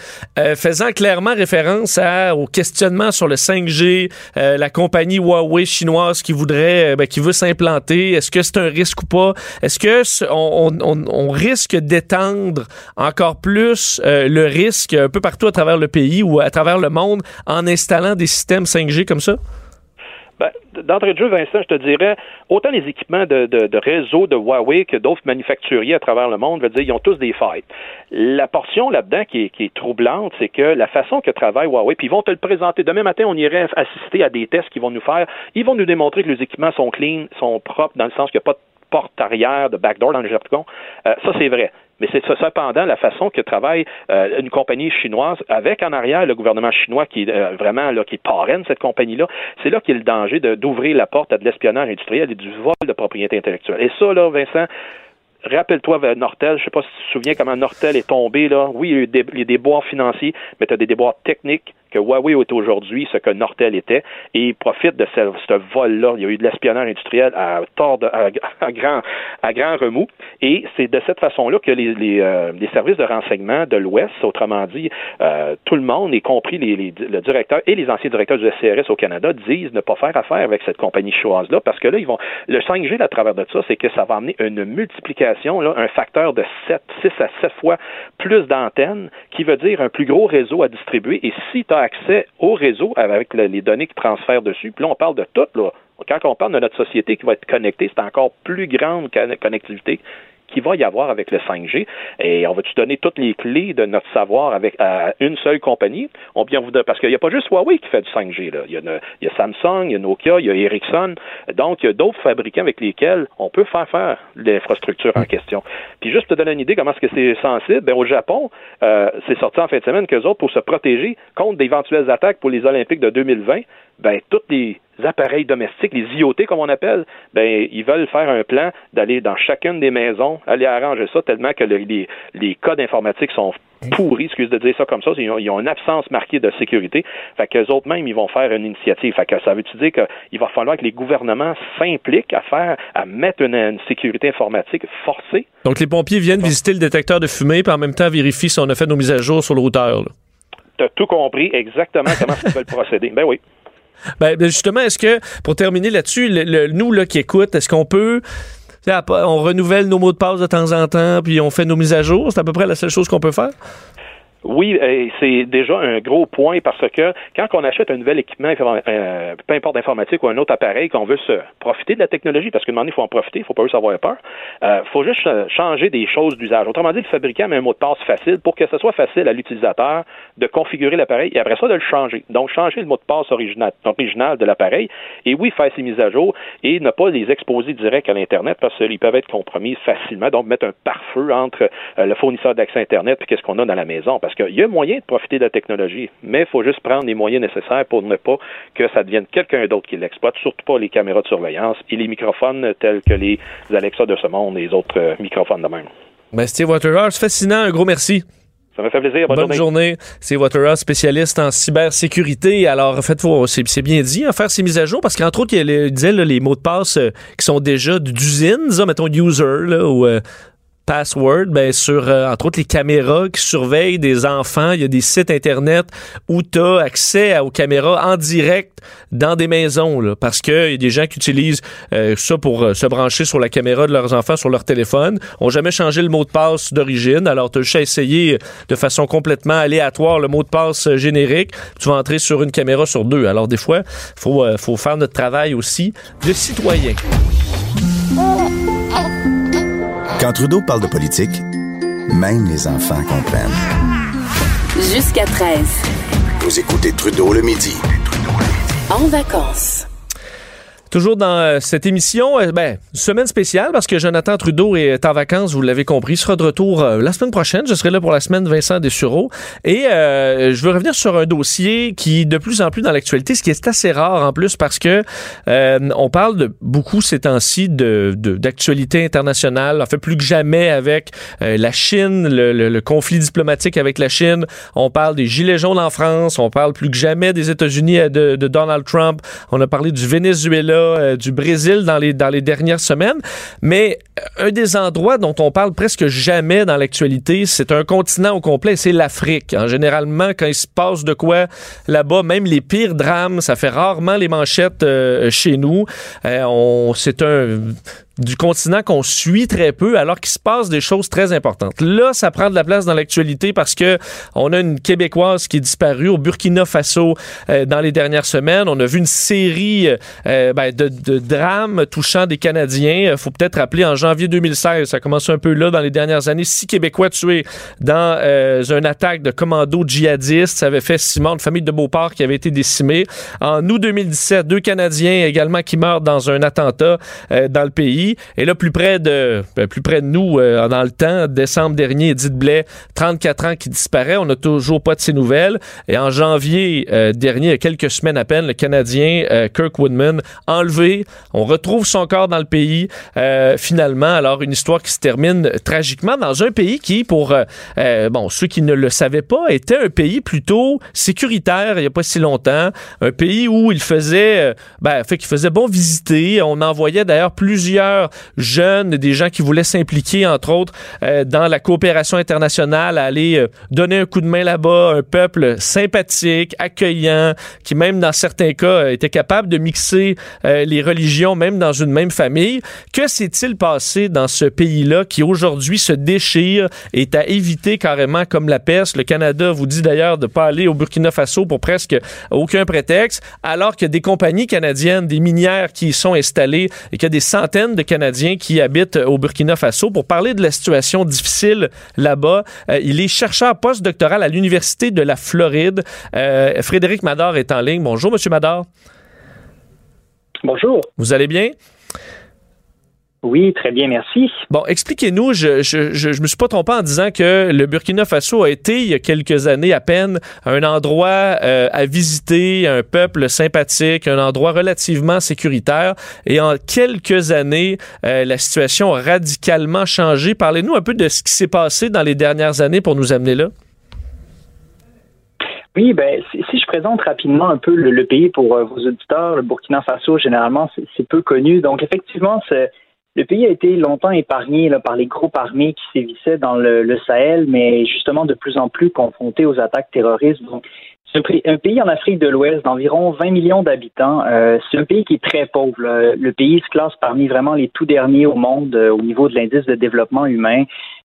Speaker 4: faisant clairement référence à, au questionnement sur le 5G, la compagnie Huawei chinoise qui voudrait, ben, qui veut s'implanter. Est-ce que c'est un risque ou pas? Est-ce que on, risque d'étendre encore plus le risque peu partout à travers le pays ou à travers le monde en installant des systèmes 5G comme ça?
Speaker 2: Ben, D'entrée de jeu, Vincent, je te dirais, autant les équipements de, réseau de Huawei que d'autres manufacturiers à travers le monde, je veux dire, ils ont tous des failles. La portion là-dedans qui est, troublante, c'est que la façon que travaille Huawei, puis ils vont te le présenter. Demain matin, on irait assister à des tests qu'ils vont nous faire. Ils vont nous démontrer que les équipements sont clean, sont propres, dans le sens qu'il n'y a pas de porte arrière, de backdoor dans le Japon. Euh, ça, c'est vrai. Mais c'est cependant la façon que travaille euh, une compagnie chinoise avec en arrière le gouvernement chinois qui est euh, vraiment là, qui parraine cette compagnie-là. C'est là qu'il y a le danger d'ouvrir la porte à de l'espionnage industriel et du vol de propriété intellectuelle. Et ça, là, Vincent, rappelle-toi Nortel, je sais pas si tu te souviens comment Nortel est tombé là. Oui, il y a des, des déboires financiers, mais tu as des déboires techniques que Huawei est aujourd'hui ce que Nortel était et ils profitent de ce, vol-là. Il y a eu de l'espionnage industriel à, grand, à grand remous et c'est de cette façon-là que les, les, euh, services de renseignement de l'Ouest, autrement dit, euh, tout le monde, y compris les, le directeur et les anciens directeurs du SCRS au Canada, disent ne pas faire affaire avec cette compagnie chinoise-là parce que là, ils vont. Le 5G, à travers de ça, c'est que ça va amener une multiplication, là, un facteur de 7, 6 à 7 fois plus d'antennes, qui veut dire un plus gros réseau à distribuer. Et si tu accès au réseau avec les données qui transfèrent dessus, puis là, on parle de tout, là. Quand on parle de notre société qui va être connectée, c'est encore plus grande connectivité qu'il va y avoir avec le 5G. Et on va-tu donner toutes les clés de notre savoir avec à une seule compagnie? On bien parce qu'il n'y a pas juste Huawei qui fait du 5G. Là. Il, y a, il y a Samsung, il y a Nokia, il y a Ericsson. Donc, il y a d'autres fabricants avec lesquels on peut faire faire l'infrastructure en question. Puis juste pour te donner une idée comment est-ce que c'est sensible, ben, au Japon, euh, c'est sorti en fin de semaine qu'eux autres, pour se protéger contre d'éventuelles attaques pour les Olympiques de 2020, ben, toutes les appareils domestiques, les IoT comme on appelle, ben ils veulent faire un plan d'aller dans chacune des maisons, aller arranger ça tellement que les, les codes informatiques sont pourris, excuse de dire ça comme ça, ils ont, ils ont une absence marquée de sécurité. Fait qu'eux autres même, ils vont faire une initiative. Fait que ça veut-tu dire qu'il va falloir que les gouvernements s'impliquent à faire, à mettre une, sécurité informatique forcée?
Speaker 4: Donc les pompiers viennent visiter le détecteur de fumée, puis en même temps vérifient si on a fait nos mises à jour sur le routeur.
Speaker 2: Tu as tout compris exactement comment <laughs> ils veulent procéder. Ben oui.
Speaker 4: Ben, ben, justement, est-ce que, pour terminer là-dessus, le, nous là, qui écoute, est-ce qu'on peut on renouvelle nos mots de passe de temps en temps, puis on fait nos mises à jour? C'est à peu près la seule chose qu'on peut faire?
Speaker 2: Oui, c'est déjà un gros point parce que quand on achète un nouvel équipement, euh, peu importe informatique ou un autre appareil, qu'on veut se profiter de la technologie, parce qu'à un moment donné, il faut en profiter, il faut pas juste avoir peur, il euh, faut juste changer des choses d'usage. Autrement dit, le fabricant met un mot de passe facile pour que ce soit facile à l'utilisateur de configurer l'appareil et après ça de le changer. Donc, changer le mot de passe original, de l'appareil et oui, faire ses mises à jour et ne pas les exposer direct à l'Internet parce qu'ils peuvent être compromis facilement. Donc, mettre un pare-feu entre euh, le fournisseur d'accès Internet et qu'est-ce qu'on a dans la maison. Parce qu'il y a moyen de profiter de la technologie, mais il faut juste prendre les moyens nécessaires pour ne pas que ça devienne quelqu'un d'autre qui l'exploite, surtout pas les caméras de surveillance et les microphones tels que les Alexa de ce monde et les autres euh, microphones de même.
Speaker 4: Ben, Steve Waterhouse, fascinant, un gros merci.
Speaker 2: Ça me fait plaisir.
Speaker 4: Bonne, journée. C'est Waterhouse, spécialiste en cybersécurité. Alors, faites c'est bien dit, hein, faire ces mises à jour, parce qu'entre autres, il, disait les mots de passe euh, qui sont déjà d'usine, mettons user, là, ou euh, password, ben sur euh, entre autres les caméras qui surveillent des enfants, il y a des sites internet où tu as accès aux caméras en direct dans des maisons là, parce que y a des gens qui utilisent euh, ça pour euh, se brancher sur la caméra de leurs enfants sur leur téléphone, ont jamais changé le mot de passe d'origine, alors tu as juste essayer de façon complètement aléatoire le mot de passe générique, tu vas entrer sur une caméra sur deux. Alors des fois, faut faut faire notre travail aussi de citoyen.
Speaker 3: Quand Trudeau parle de politique, même les enfants comprennent.
Speaker 1: Jusqu'à 13.
Speaker 3: Vous écoutez Trudeau le midi.
Speaker 1: En vacances.
Speaker 4: Toujours dans euh, cette émission, euh, ben, semaine spéciale parce que Jonathan Trudeau est en vacances, vous l'avez compris, il sera de retour euh, la semaine prochaine. Je serai là pour la semaine Vincent Dessureau. Et je veux revenir sur un dossier qui de plus en plus dans l'actualité, ce qui est assez rare en plus parce que on parle de beaucoup ces temps-ci de, d'actualité internationale, en fait plus que jamais avec la Chine, le, le, conflit diplomatique avec la Chine. On parle des gilets jaunes en France, on parle plus que jamais des États-Unis de, de Donald Trump. On a parlé du Venezuela euh, du Brésil dans les, dans les dernières semaines. Mais euh, un des endroits dont on parle presque jamais dans l'actualité, c'est un continent au complet, c'est l'Afrique. Hein. Généralement, quand il se passe de quoi là-bas, même les pires drames, ça fait rarement les manchettes euh, chez nous. on, c'est un du continent qu'on suit très peu alors qu'il se passe des choses très importantes. Là, ça prend de la place dans l'actualité parce que on a une Québécoise qui est disparue au Burkina Faso euh, dans les dernières semaines. On a vu une série euh, ben, de, de, drames touchant des Canadiens. Il faut peut-être rappeler en janvier 2016, ça a commencé un peu là dans les dernières années, six Québécois tués dans euh, une attaque de commando djihadistes. Ça avait fait Simon, une famille de Beauport qui avait été décimée. En août 2017, deux Canadiens également qui meurent dans un attentat dans le pays. Et là, plus près de, ben, plus près de nous, euh, dans le temps, décembre dernier, Edith Blais, 34 ans qui disparaît. On n'a toujours pas de ses nouvelles. Et en janvier euh, dernier, il y a quelques semaines à peine, le Canadien euh, Kirk Woodman enlevé. On retrouve son corps dans le pays. finalement, alors une histoire qui se termine tragiquement dans un pays qui, pour bon ceux qui ne le savaient pas, était un pays plutôt sécuritaire il n'y a pas si longtemps. Un pays où il faisait, ben, fait faisait bon visiter. On envoyait d'ailleurs plusieurs jeunes, des gens qui voulaient s'impliquer, entre autres, euh, dans la coopération internationale, à aller euh, donner un coup de main là-bas. Un peuple sympathique, accueillant, qui même dans certains cas euh, était capable de mixer les religions, même dans une même famille. Que s'est-il passé dans ce pays-là qui aujourd'hui se déchire et est à éviter carrément comme la peste? Le Canada vous dit d'ailleurs de ne pas aller au Burkina Faso pour presque aucun prétexte, alors a des compagnies canadiennes, des minières qui y sont installées et qu'il y a des centaines de Canadiens qui habitent au Burkina Faso. Pour parler de la situation difficile là-bas, euh, il est chercheur postdoctoral à l'Université de la Floride. Euh, Frédéric Mador est en ligne. Bonjour, Monsieur Mador.
Speaker 5: Bonjour.
Speaker 4: Vous allez bien?
Speaker 5: Oui, très bien, merci.
Speaker 4: Bon, expliquez-nous, je, je, je, me suis pas trompé en disant que le Burkina Faso a été, il y a quelques années à peine, un endroit euh, à visiter, un peuple sympathique, un endroit relativement sécuritaire. Et en quelques années, euh, la situation a radicalement changé. Parlez-nous un peu de ce qui s'est passé dans les dernières années pour nous amener là.
Speaker 5: Oui, ben si, je présente rapidement un peu le, pays pour euh, vos auditeurs, le Burkina Faso généralement c'est peu connu. Donc effectivement, c'est le pays a été longtemps épargné par les groupes armés qui sévissaient dans le, Sahel, mais justement de plus en plus confrontés aux attaques terroristes. Un, pays en Afrique de l'Ouest d'environ 20 millions d'habitants. Euh, c'est un pays qui est très pauvre. Le pays se classe parmi vraiment les tout derniers au monde euh, au niveau de l'indice de développement humain.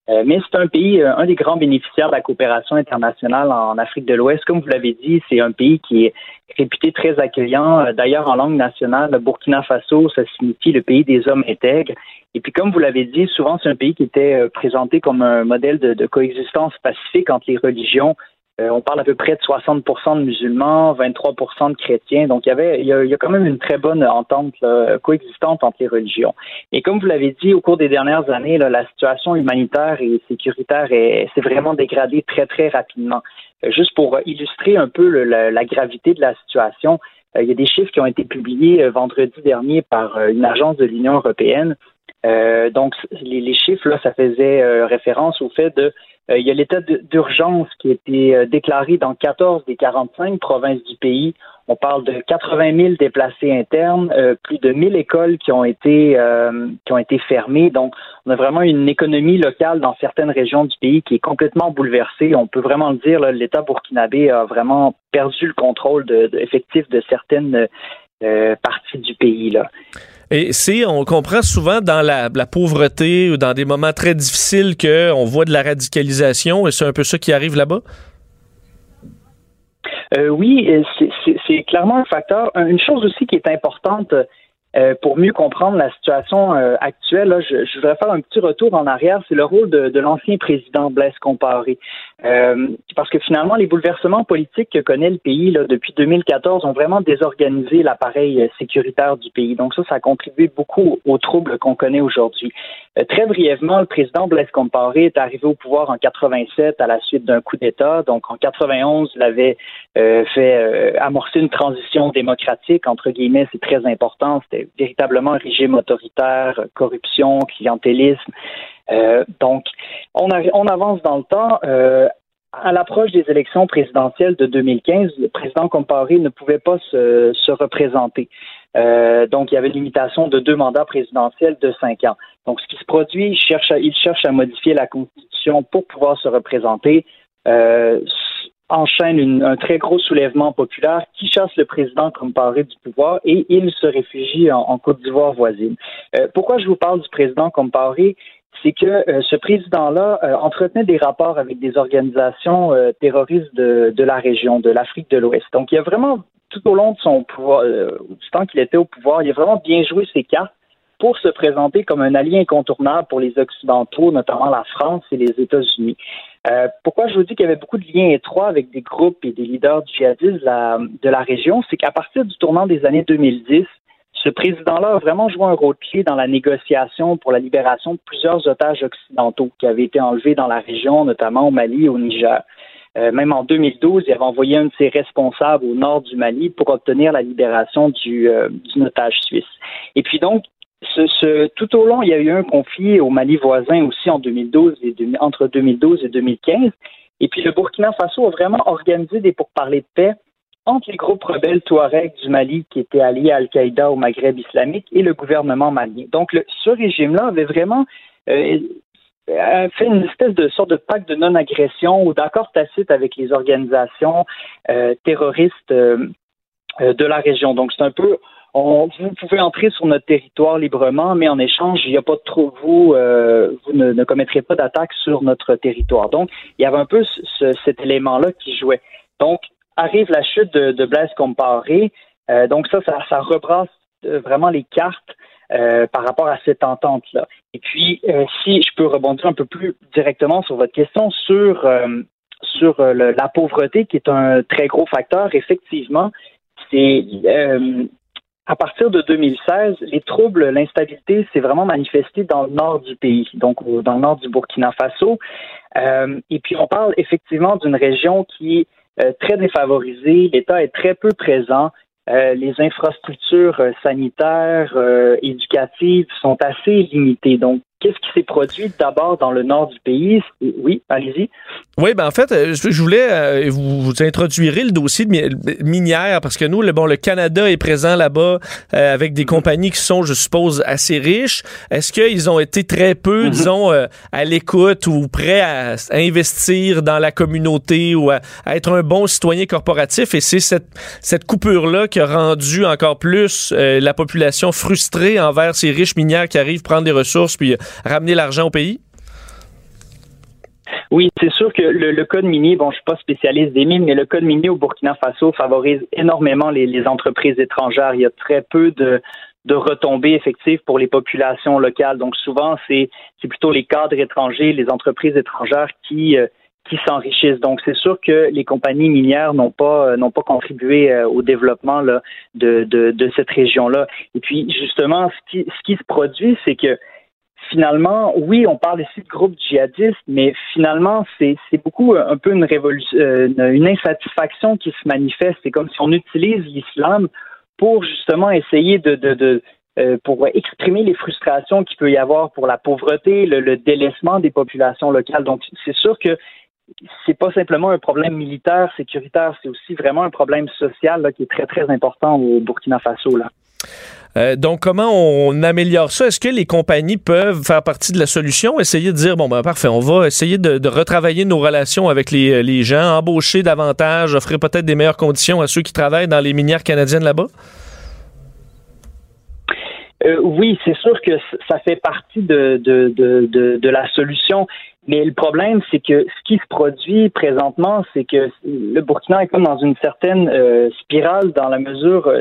Speaker 5: Euh, mais c'est un pays, un des grands bénéficiaires de la coopération internationale en Afrique de l'Ouest. Comme vous l'avez dit, c'est un pays qui est réputé très accueillant. Euh, d'ailleurs, en langue nationale, Burkina Faso, ça signifie le pays des hommes intègres. Et puis, comme vous l'avez dit, souvent, c'est un pays qui était euh, présenté comme un modèle de, coexistence pacifique entre les religions. Euh, on parle à peu près de 60% de musulmans, 23% de chrétiens. Donc, il y avait, a, quand même une très bonne entente coexistante entre les religions. Et comme vous l'avez dit, au cours des dernières années, la situation humanitaire et sécuritaire s'est vraiment dégradée très, très rapidement. Euh, juste pour illustrer un peu la, gravité de la situation, euh, il y a des chiffres qui ont été publiés euh, vendredi dernier par une agence de l'Union européenne. donc, les, chiffres, là, ça faisait référence au fait de il y a l'état d'urgence qui a été déclaré dans 14 des 45 provinces du pays. On parle de 80 000 déplacés internes, euh, plus de 1000 écoles qui ont été euh, qui ont été fermées. Donc, on a vraiment une économie locale dans certaines régions du pays qui est complètement bouleversée. On peut vraiment le dire, l'État burkinabé a vraiment perdu le contrôle de, effectif de certaines euh, parties du pays. Là.
Speaker 4: Et c'est, on comprend souvent dans la, la, pauvreté ou dans des moments très difficiles qu'on voit de la radicalisation et c'est un peu ça qui arrive là-bas?
Speaker 5: Euh, oui, c'est clairement un facteur. Une chose aussi qui est importante euh, pour mieux comprendre la situation euh, actuelle, je, voudrais faire un petit retour en arrière. C'est le rôle de, l'ancien président Blaise Compaoré. Euh, parce que finalement, les bouleversements politiques que connaît le pays depuis 2014 ont vraiment désorganisé l'appareil sécuritaire du pays. Donc ça, ça a contribué beaucoup aux troubles qu'on connaît aujourd'hui. très brièvement, le président Blaise Compaoré est arrivé au pouvoir en 87 à la suite d'un coup d'État. Donc en 91, il avait fait amorcer une transition démocratique, entre guillemets, c'est très important. Véritablement un régime autoritaire, corruption, clientélisme. Euh, donc, on, avance dans le temps. Euh, à l'approche des élections présidentielles de 2015, le président Comparé ne pouvait pas se, se représenter. Euh, donc, il y avait une limitation de deux mandats présidentiels de cinq ans. Donc, ce qui se produit, il cherche à, il cherche à modifier la Constitution pour pouvoir se représenter. Euh, enchaîne un très gros soulèvement populaire qui chasse le président comme paré du pouvoir et il se réfugie en, Côte d'Ivoire voisine. Euh, pourquoi je vous parle du président comme paré? C'est que euh, ce président-là euh, entretenait des rapports avec des organisations terroristes de, de, la région, de l'Afrique de l'Ouest. Donc, il a vraiment, tout au long de son pouvoir, du temps qu'il était au pouvoir, il a vraiment bien joué ses cartes pour se présenter comme un allié incontournable pour les Occidentaux, notamment la France et les États-Unis. Euh, pourquoi je vous dis qu'il y avait beaucoup de liens étroits avec des groupes et des leaders djihadistes de la, de la région, c'est qu'à partir du tournant des années 2010, ce président-là a vraiment joué un rôle clé dans la négociation pour la libération de plusieurs otages occidentaux qui avaient été enlevés dans la région, notamment au Mali et au Niger. Euh, même en 2012, il avait envoyé un de ses responsables au nord du Mali pour obtenir la libération du, euh, otage suisse. Et puis donc, tout au long, il y a eu un conflit au Mali voisin aussi en 2012 et entre 2012 et 2015. Et puis le Burkina Faso a vraiment organisé des pourparlers de paix entre les groupes rebelles Touareg du Mali qui étaient alliés à Al-Qaïda au Maghreb islamique et le gouvernement malien. Donc, ce régime-là avait vraiment euh, fait une espèce de sorte de pacte de non-agression ou d'accord tacite avec les organisations euh, terroristes euh, de la région. Donc, c'est un peu vous pouvez entrer sur notre territoire librement, mais en échange, il n'y a pas trop vous, vous ne, commettrez pas d'attaque sur notre territoire. Donc, il y avait un peu cet élément-là qui jouait. Donc, arrive la chute de, Blaise Comparé. Euh, donc ça, ça, rebrasse euh, vraiment les cartes euh, par rapport à cette entente-là. Et puis, si je peux rebondir un peu plus directement sur votre question sur sur la pauvreté, qui est un très gros facteur, effectivement, c'est à partir de 2016, les troubles, l'instabilité s'est vraiment manifesté dans le nord du pays, donc dans le nord du Burkina Faso. et puis on parle effectivement d'une région qui euh, très défavorisé, l'État est très peu présent, euh, les infrastructures euh, sanitaires, éducatives sont assez limitées. Donc, Qu'est-ce qui s'est produit d'abord dans le nord du pays? Oui, allez-y.
Speaker 4: Oui, ben en fait, euh, je voulais euh, vous, vous introduirez le dossier de minière parce que nous, le, bon, le Canada est présent là-bas euh, avec des compagnies qui sont, je suppose, assez riches. Est-ce qu'ils ont été très peu, mm-hmm. disons, à l'écoute ou prêts à, investir dans la communauté ou à, être un bon citoyen corporatif? Et c'est cette, cette coupure-là qui a rendu encore plus la population frustrée envers ces riches minières qui arrivent prendre des ressources puis ramener l'argent au pays?
Speaker 5: Oui, c'est sûr que le, code minier, bon, je suis pas spécialiste des mines, mais le code minier au Burkina Faso favorise énormément les, entreprises étrangères. Il y a très peu de, retombées effectives pour les populations locales. Donc souvent, c'est plutôt les cadres étrangers, les entreprises étrangères qui euh, qui s'enrichissent. Donc c'est sûr que les compagnies minières n'ont pas euh, n'ont pas contribué euh, au développement là, de, de, de cette région-là. Et puis justement, ce qui ce qui se produit, c'est que finalement, oui, on parle ici de groupes djihadistes, mais finalement, c'est beaucoup un peu une révolution, euh, une insatisfaction qui se manifeste. C'est comme si on utilise l'islam pour justement essayer de, euh, pour exprimer les frustrations qu'il peut y avoir pour la pauvreté, le, délaissement des populations locales. Donc, c'est sûr que c'est pas simplement un problème militaire, sécuritaire, c'est aussi vraiment un problème social qui est très, très important au Burkina Faso. Là.
Speaker 4: Euh, donc, comment on améliore ça? Est-ce que les compagnies peuvent faire partie de la solution? Essayer de dire, bon, ben parfait, on va essayer de, retravailler nos relations avec les, les, gens, embaucher davantage, offrir peut-être des meilleures conditions à ceux qui travaillent dans les minières canadiennes là-bas?
Speaker 5: Euh, oui, c'est sûr que ça fait partie de, la solution. Mais le problème, c'est que ce qui se produit présentement, c'est que le Burkina est comme dans une certaine euh, spirale dans la mesure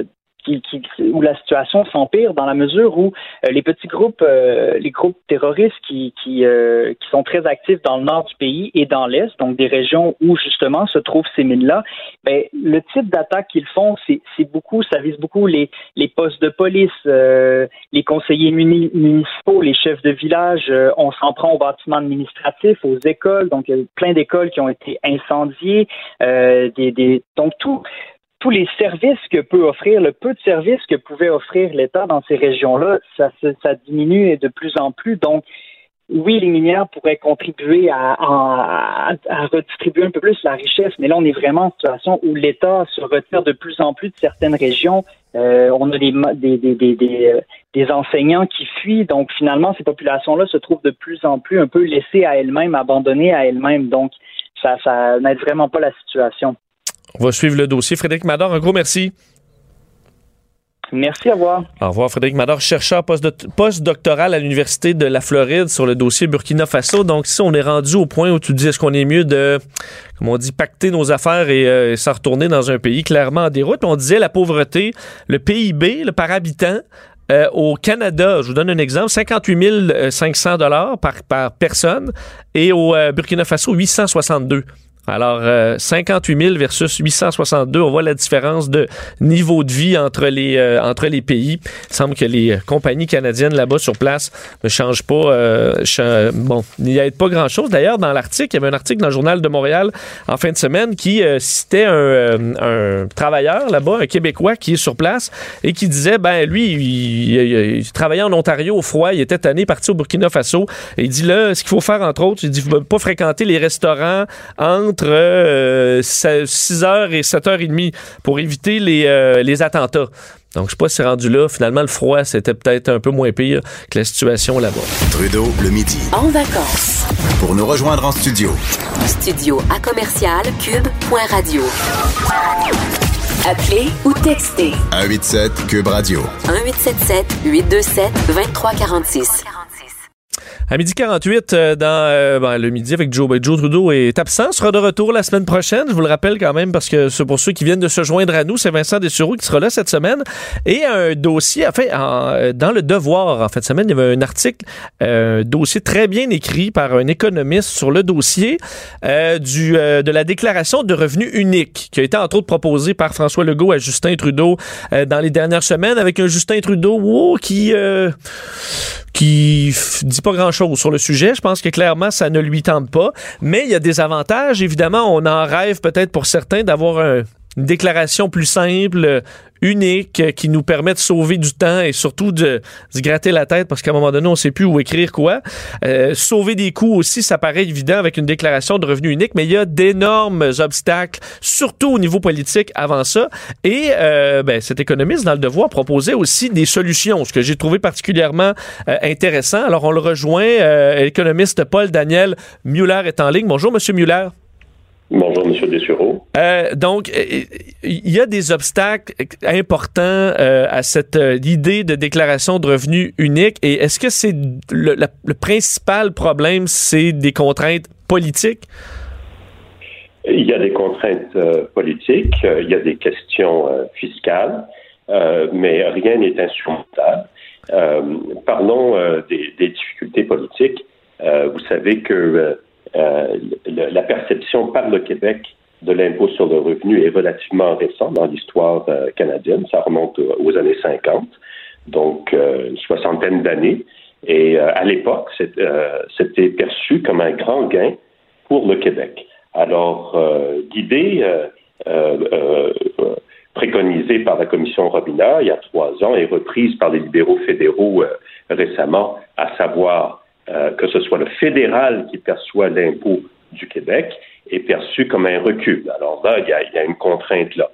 Speaker 5: où la situation s'empire dans la mesure où euh, les petits groupes, euh, les groupes terroristes euh, qui, sont très actifs dans le nord du pays et dans l'est, donc des régions où justement se trouvent ces mines-là, ben, le type d'attaque qu'ils font, c'est beaucoup, ça vise beaucoup les, postes de police, les conseillers municipaux, les chefs de village. on s'en prend aux bâtiments administratifs, aux écoles, donc il y a plein d'écoles qui ont été incendiées, des, donc tout tous les services que peut offrir, le peu de services que pouvait offrir l'État dans ces régions-là, ça, ça diminue de plus en plus. Donc, oui, les minières pourraient contribuer à, à, redistribuer un peu plus la richesse, mais là, on est vraiment en situation où l'État se retire de plus en plus de certaines régions. Euh, on a des, des, des, des, euh, des, enseignants qui fuient, donc finalement, ces populations-là se trouvent de plus en plus un peu laissées à elles-mêmes, abandonnées à elles-mêmes. Donc, ça, ça n'aide vraiment pas la situation.
Speaker 4: On va suivre le dossier. Frédéric Mador, un gros merci.
Speaker 5: Merci, au revoir.
Speaker 4: Au revoir, Frédéric Mador, chercheur post-doctoral à l'Université de la Floride sur le dossier Burkina Faso. Donc, si on est rendu au point où tu dis est-ce qu'on est mieux de, comme on dit, pacter nos affaires et euh, s'en retourner dans un pays clairement en déroute? On disait la pauvreté, le PIB, le par habitant, euh, au Canada, je vous donne un exemple, 58 500 dollars par, par personne et au euh, Burkina Faso, 862 Alors, 58 euh, 000 versus 862, on voit la différence de niveau de vie entre les, euh, entre les pays. Il semble que les compagnies canadiennes là-bas sur place ne changent pas. Euh, bon, il n'y a pas grand-chose. D'ailleurs, dans l'article, il y avait un article dans le Journal de Montréal en fin de semaine qui citait un, un travailleur là-bas, un Québécois qui est sur place et qui disait, ben lui, il, travaillait en Ontario au froid, il était tanné, parti au Burkina Faso. Et il dit là, ce qu'il faut faire, entre autres, il dit, pas fréquenter les restaurants entre 6h euh, et 7h30 pour éviter les, euh, les attentats. Donc, je sais pas si rendu là, finalement, le froid, c'était peut-être un peu moins pire que la situation là-bas.
Speaker 3: Trudeau, le midi.
Speaker 1: En vacances.
Speaker 3: Pour nous rejoindre en studio.
Speaker 1: Studio à commercial cube.radio. Appelez ou textez.
Speaker 3: 187 cube radio.
Speaker 1: 1877 827 2346.
Speaker 4: À midi 48, euh, dans euh, ben, le midi avec Joe, ben, Joe Trudeau est absent, sera de retour la semaine prochaine. Je vous le rappelle quand même parce que c'est pour ceux qui viennent de se joindre à nous, c'est Vincent Dessureau qui sera là cette semaine. Et un dossier, en fait, en, dans le Devoir, en fait, semaine, il y avait un article, un dossier très bien écrit par un économiste sur le dossier euh, du, de la déclaration de revenus unique qui a été entre autres proposé par François Legault à Justin Trudeau dans les dernières semaines avec un Justin Trudeau wow, qui qui dit pas grand-chose sur le sujet. Je pense que clairement, ça ne lui tente pas. Mais il y a des avantages. Évidemment, on en rêve peut-être pour certains d'avoir une déclaration plus simple, unique euh, qui nous permet de sauver du temps et surtout de se gratter la tête parce qu'à un moment donné, on ne sait plus où écrire quoi. Euh, sauver des coûts aussi, ça paraît évident avec une déclaration de revenu unique, mais il y a d'énormes obstacles, surtout au niveau politique avant ça. Et euh, ben, cet économiste dans le devoir proposait aussi des solutions, ce que j'ai trouvé particulièrement intéressant. Alors on le rejoint, l'économiste Paul Daniel Muller est en ligne. Bonjour, Monsieur Muller.
Speaker 6: Bonjour, M. Dessureau.
Speaker 4: Euh, donc, euh, il y a des obstacles importants euh, à cette idée de déclaration de revenus unique. Et est-ce que c'est le, principal problème, c'est des contraintes politiques?
Speaker 6: Il y a des contraintes politiques, il y a des questions fiscales, mais rien n'est insurmontable. parlons des, des, difficultés politiques. vous savez que euh, la perception par le Québec de l'impôt sur le revenu est relativement récente dans l'histoire euh, canadienne. Ça remonte aux années 50, donc euh, une soixantaine d'années. Et à l'époque, c'était perçu comme un grand gain pour le Québec. Alors, l'idée préconisée par la commission Robina il y a trois ans et reprise par les libéraux fédéraux récemment, à savoir euh, que ce soit le fédéral qui perçoit l'impôt du Québec, est perçu comme un recul. Alors là, il y a, une contrainte là.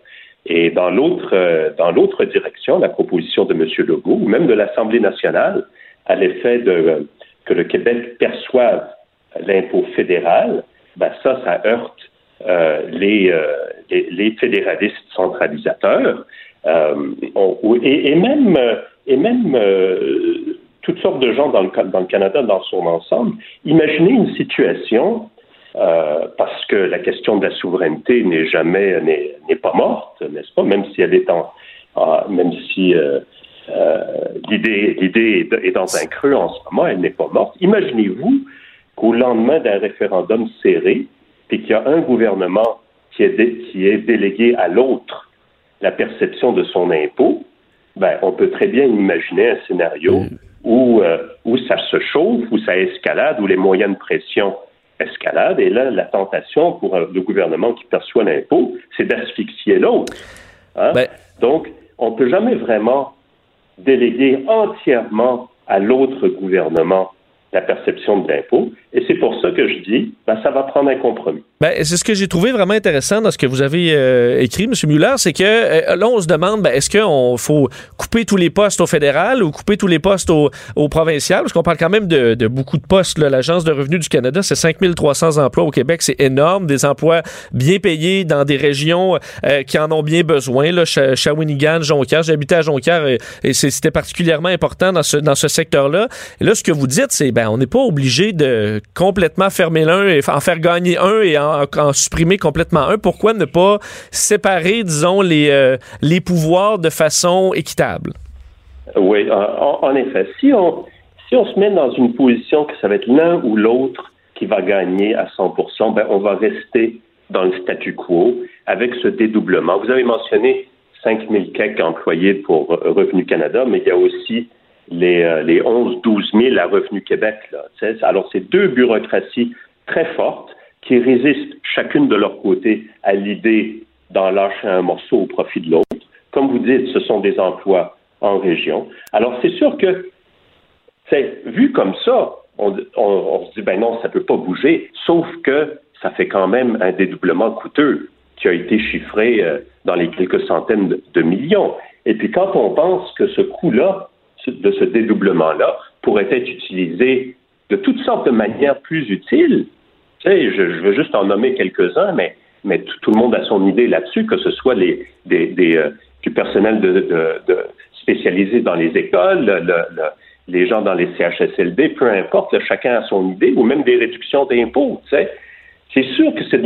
Speaker 6: Et dans l'autre, euh, dans l'autre direction, la proposition de M. Legault, ou même de l'Assemblée nationale, à l'effet de que le Québec perçoive l'impôt fédéral, ben ça, ça heurte euh, les, les, fédéralistes centralisateurs. et, et, même, et même toutes sortes de gens dans le, dans le Canada dans son ensemble. Imaginez une situation, euh, parce que la question de la souveraineté n'est jamais n'est pas morte, n'est-ce pas, même si elle est en même si euh, euh, l'idée l'idée est, dans un creux en ce moment, elle n'est pas morte. Imaginez-vous qu'au lendemain d'un référendum serré, et qu'il y a un gouvernement qui est, qui est délégué à l'autre la perception de son impôt, ben, on peut très bien imaginer un scénario où, euh, où ça se chauffe, où ça escalade, où les moyens de pression escaladent. Et là, la tentation pour le gouvernement qui perçoit l'impôt, c'est d'asphyxier l'autre. Hein? Ben Donc, on ne peut jamais vraiment déléguer entièrement à l'autre gouvernement la perception de l'impôt. Et c'est pour ça que je dis, ben, ça va prendre un compromis.
Speaker 4: Ben, c'est ce que j'ai trouvé vraiment intéressant dans ce que vous avez euh, écrit, M. Muller, c'est que euh, là, on se demande, ben, est-ce qu'il faut couper tous les postes au fédéral ou couper tous les postes au, au provincial? Parce qu'on parle quand même de, de beaucoup de postes. L'Agence de revenus du Canada, c'est 5300 emplois au Québec. C'est énorme. Des emplois bien payés dans des régions euh, qui en ont bien besoin. Là, Shawinigan, Jonquière. J'habitais à Jonquière et, et c'était particulièrement important dans ce, dans ce secteur-là. Et là, ce que vous dites, c'est ben, on n'est pas obligé de complètement fermer l'un et en faire gagner un et en, supprimer complètement un, pourquoi ne pas séparer, disons, les, euh, les pouvoirs de façon équitable?
Speaker 6: Oui, en, effet. Si on, si on se met dans une position que ça va être l'un ou l'autre qui va gagner à 100% ben, on va rester dans le statu quo avec ce dédoublement. Vous avez mentionné 5 000 quelques employés pour Revenu Canada, mais il y a aussi les, euh, les 11-12 000 à Revenu Québec. Alors, c'est deux bureaucraties très fortes qui résistent chacune de leur côté à l'idée d'en lâcher un morceau au profit de l'autre. Comme vous dites, ce sont des emplois en région. Alors, c'est sûr que, vu comme ça, on, on, se dit, ben non, ça ne peut pas bouger, sauf que ça fait quand même un dédoublement coûteux qui a été chiffré euh, dans les quelques centaines de, millions. Et puis quand on pense que ce coût-là, de ce dédoublement-là, pourrait être utilisé de toutes sortes de manières plus utiles, je, veux juste en nommer quelques-uns, mais, tout, le monde a son idée là-dessus, que ce soit les, des, des euh, du personnel spécialisé dans les écoles, le, les gens dans les CHSLD, peu importe, chacun a son idée, ou même des réductions d'impôts. C'est sûr que c'est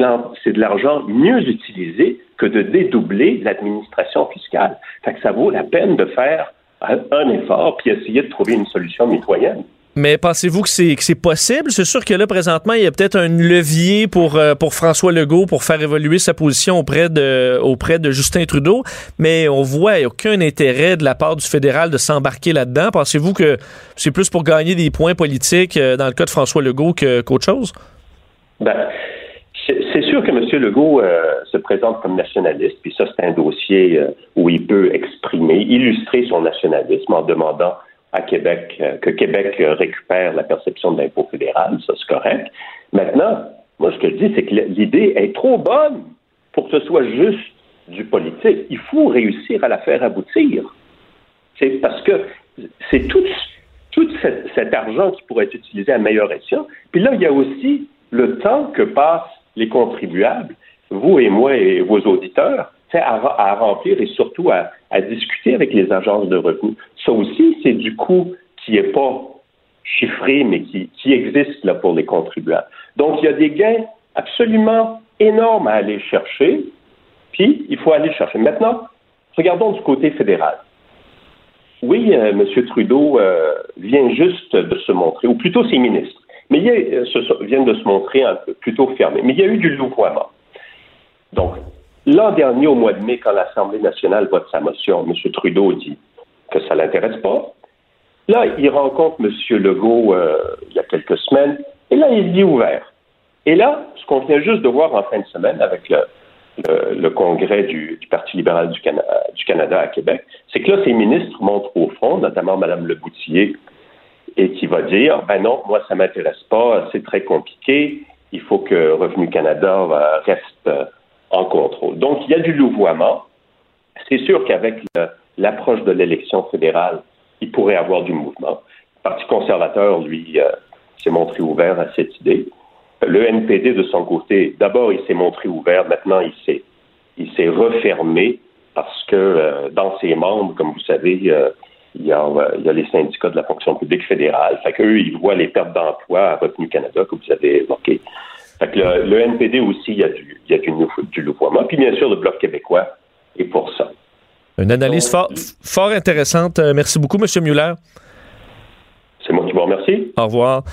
Speaker 6: de l'argent mieux utilisé que de dédoubler l'administration fiscale. Ça vaut la peine de faire un effort puis essayer de trouver une solution mitoyenne.
Speaker 4: Mais pensez-vous que c'est possible? C'est sûr que là, présentement, il y a peut-être un levier pour, euh, pour François Legault pour faire évoluer sa position auprès de, auprès de Justin Trudeau, mais on voit aucun intérêt de la part du fédéral de s'embarquer là-dedans. Pensez-vous que c'est plus pour gagner des points politiques euh, dans le cas de François Legault qu'autre chose?
Speaker 6: Ben, c'est sûr que M. Legault euh, se présente comme nationaliste, puis ça, c'est un dossier où il peut exprimer, illustrer son nationalisme en demandant à Québec, euh, que Québec récupère la perception de l'impôt fédéral, ça c'est correct. Maintenant, moi ce que je dis, c'est que l'idée est trop bonne pour que ce soit juste du politique. Il faut réussir à la faire aboutir. C'est parce que c'est tout, tout cet, argent qui pourrait être utilisé à meilleur escient. Puis là, il y a aussi le temps que passent les contribuables, vous et moi et vos auditeurs, à, remplir et surtout à, discuter avec les agences de revenus. Ça aussi, c'est du coût qui n'est pas chiffré, mais qui, existe là pour les contribuables. Donc, il y a des gains absolument énormes à aller chercher, puis il faut aller chercher. Maintenant, regardons du côté fédéral. Oui, euh, M. Trudeau euh, vient juste de se montrer, ou plutôt ses ministres, mais il euh, viennent de se montrer un peu plutôt fermés. Mais il y a eu du louvoiement. Donc, L'an dernier, au mois de mai, quand l'Assemblée nationale vote sa motion, M. Trudeau dit que ça ne l'intéresse pas. Là, il rencontre M. Legault euh, il y a quelques semaines, et là, il dit ouvert. Et là, ce qu'on vient juste de voir en fin de semaine avec le, congrès du, Parti libéral du, Canada à Québec, c'est que là, ces ministres montrent au front, notamment Mme Leboutillier, et qui va dire, ben non, moi, ça m'intéresse pas, c'est très compliqué, il faut que Revenu Canada reste en contrôle. Donc, il y a du louvoiement. C'est sûr qu'avec l'approche de l'élection fédérale, il pourrait avoir du mouvement. Le Parti conservateur, lui, euh, s'est montré ouvert à cette idée. Le NPD, de son côté, d'abord, il s'est montré ouvert. Maintenant, il s'est, il s'est refermé parce que euh, dans ses membres, comme vous savez, euh, il, y a, les syndicats de la fonction publique fédérale. Fait qu'eux, ils voient les pertes d'emploi à Revenu Canada, que vous avez évoqué. Fait que le, NPD aussi, il y a du, il y a du, du louvoiement. Puis bien sûr, le Bloc québécois est pour ça.
Speaker 4: Une analyse fort, fort intéressante. Euh, merci beaucoup, M. Muller.
Speaker 6: C'est moi qui vous remercie.
Speaker 4: Au revoir.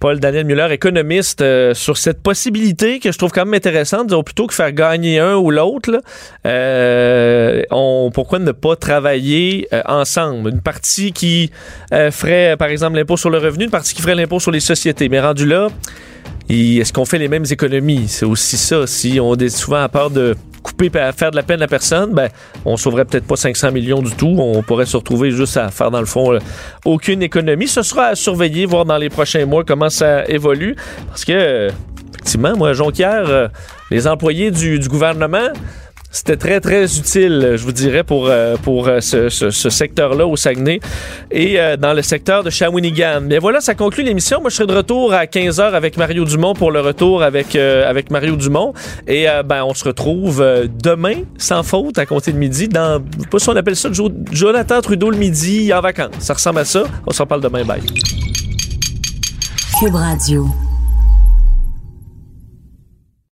Speaker 4: Paul Daniel Muller, économiste, euh, sur cette possibilité que je trouve quand même intéressante, disons, plutôt que faire gagner un ou l'autre, euh, pourquoi ne pas travailler ensemble? Une partie qui ferait, par exemple, l'impôt sur le revenu, une partie qui ferait l'impôt sur les sociétés. Mais rendu là, est-ce qu'on fait les mêmes économies? C'est aussi ça. Si on est souvent à peur de couper et faire de la peine à personne, ben, on sauverait peut-être pas 500 millions du tout. On pourrait se retrouver juste à faire, dans le fond, euh, aucune économie. Ce sera à surveiller, voir dans les prochains mois comment ça évolue. Parce que, effectivement, moi, Jonquière, euh, les employés du gouvernement, c'était très, très utile, je vous dirais, pour, euh, pour euh, ce, secteur-là au Saguenay et euh, dans le secteur de Shawinigan. Mais voilà, ça conclut l'émission. Moi, je serai de retour à 15h avec Mario Dumont pour le retour avec, avec Mario Dumont. Et ben, on se retrouve demain, sans faute, à compter de midi, dans, je sais pas si on appelle ça Jonathan Trudeau le midi en vacances. Ça ressemble à ça. On s'en parle demain. Bye. Cube Radio.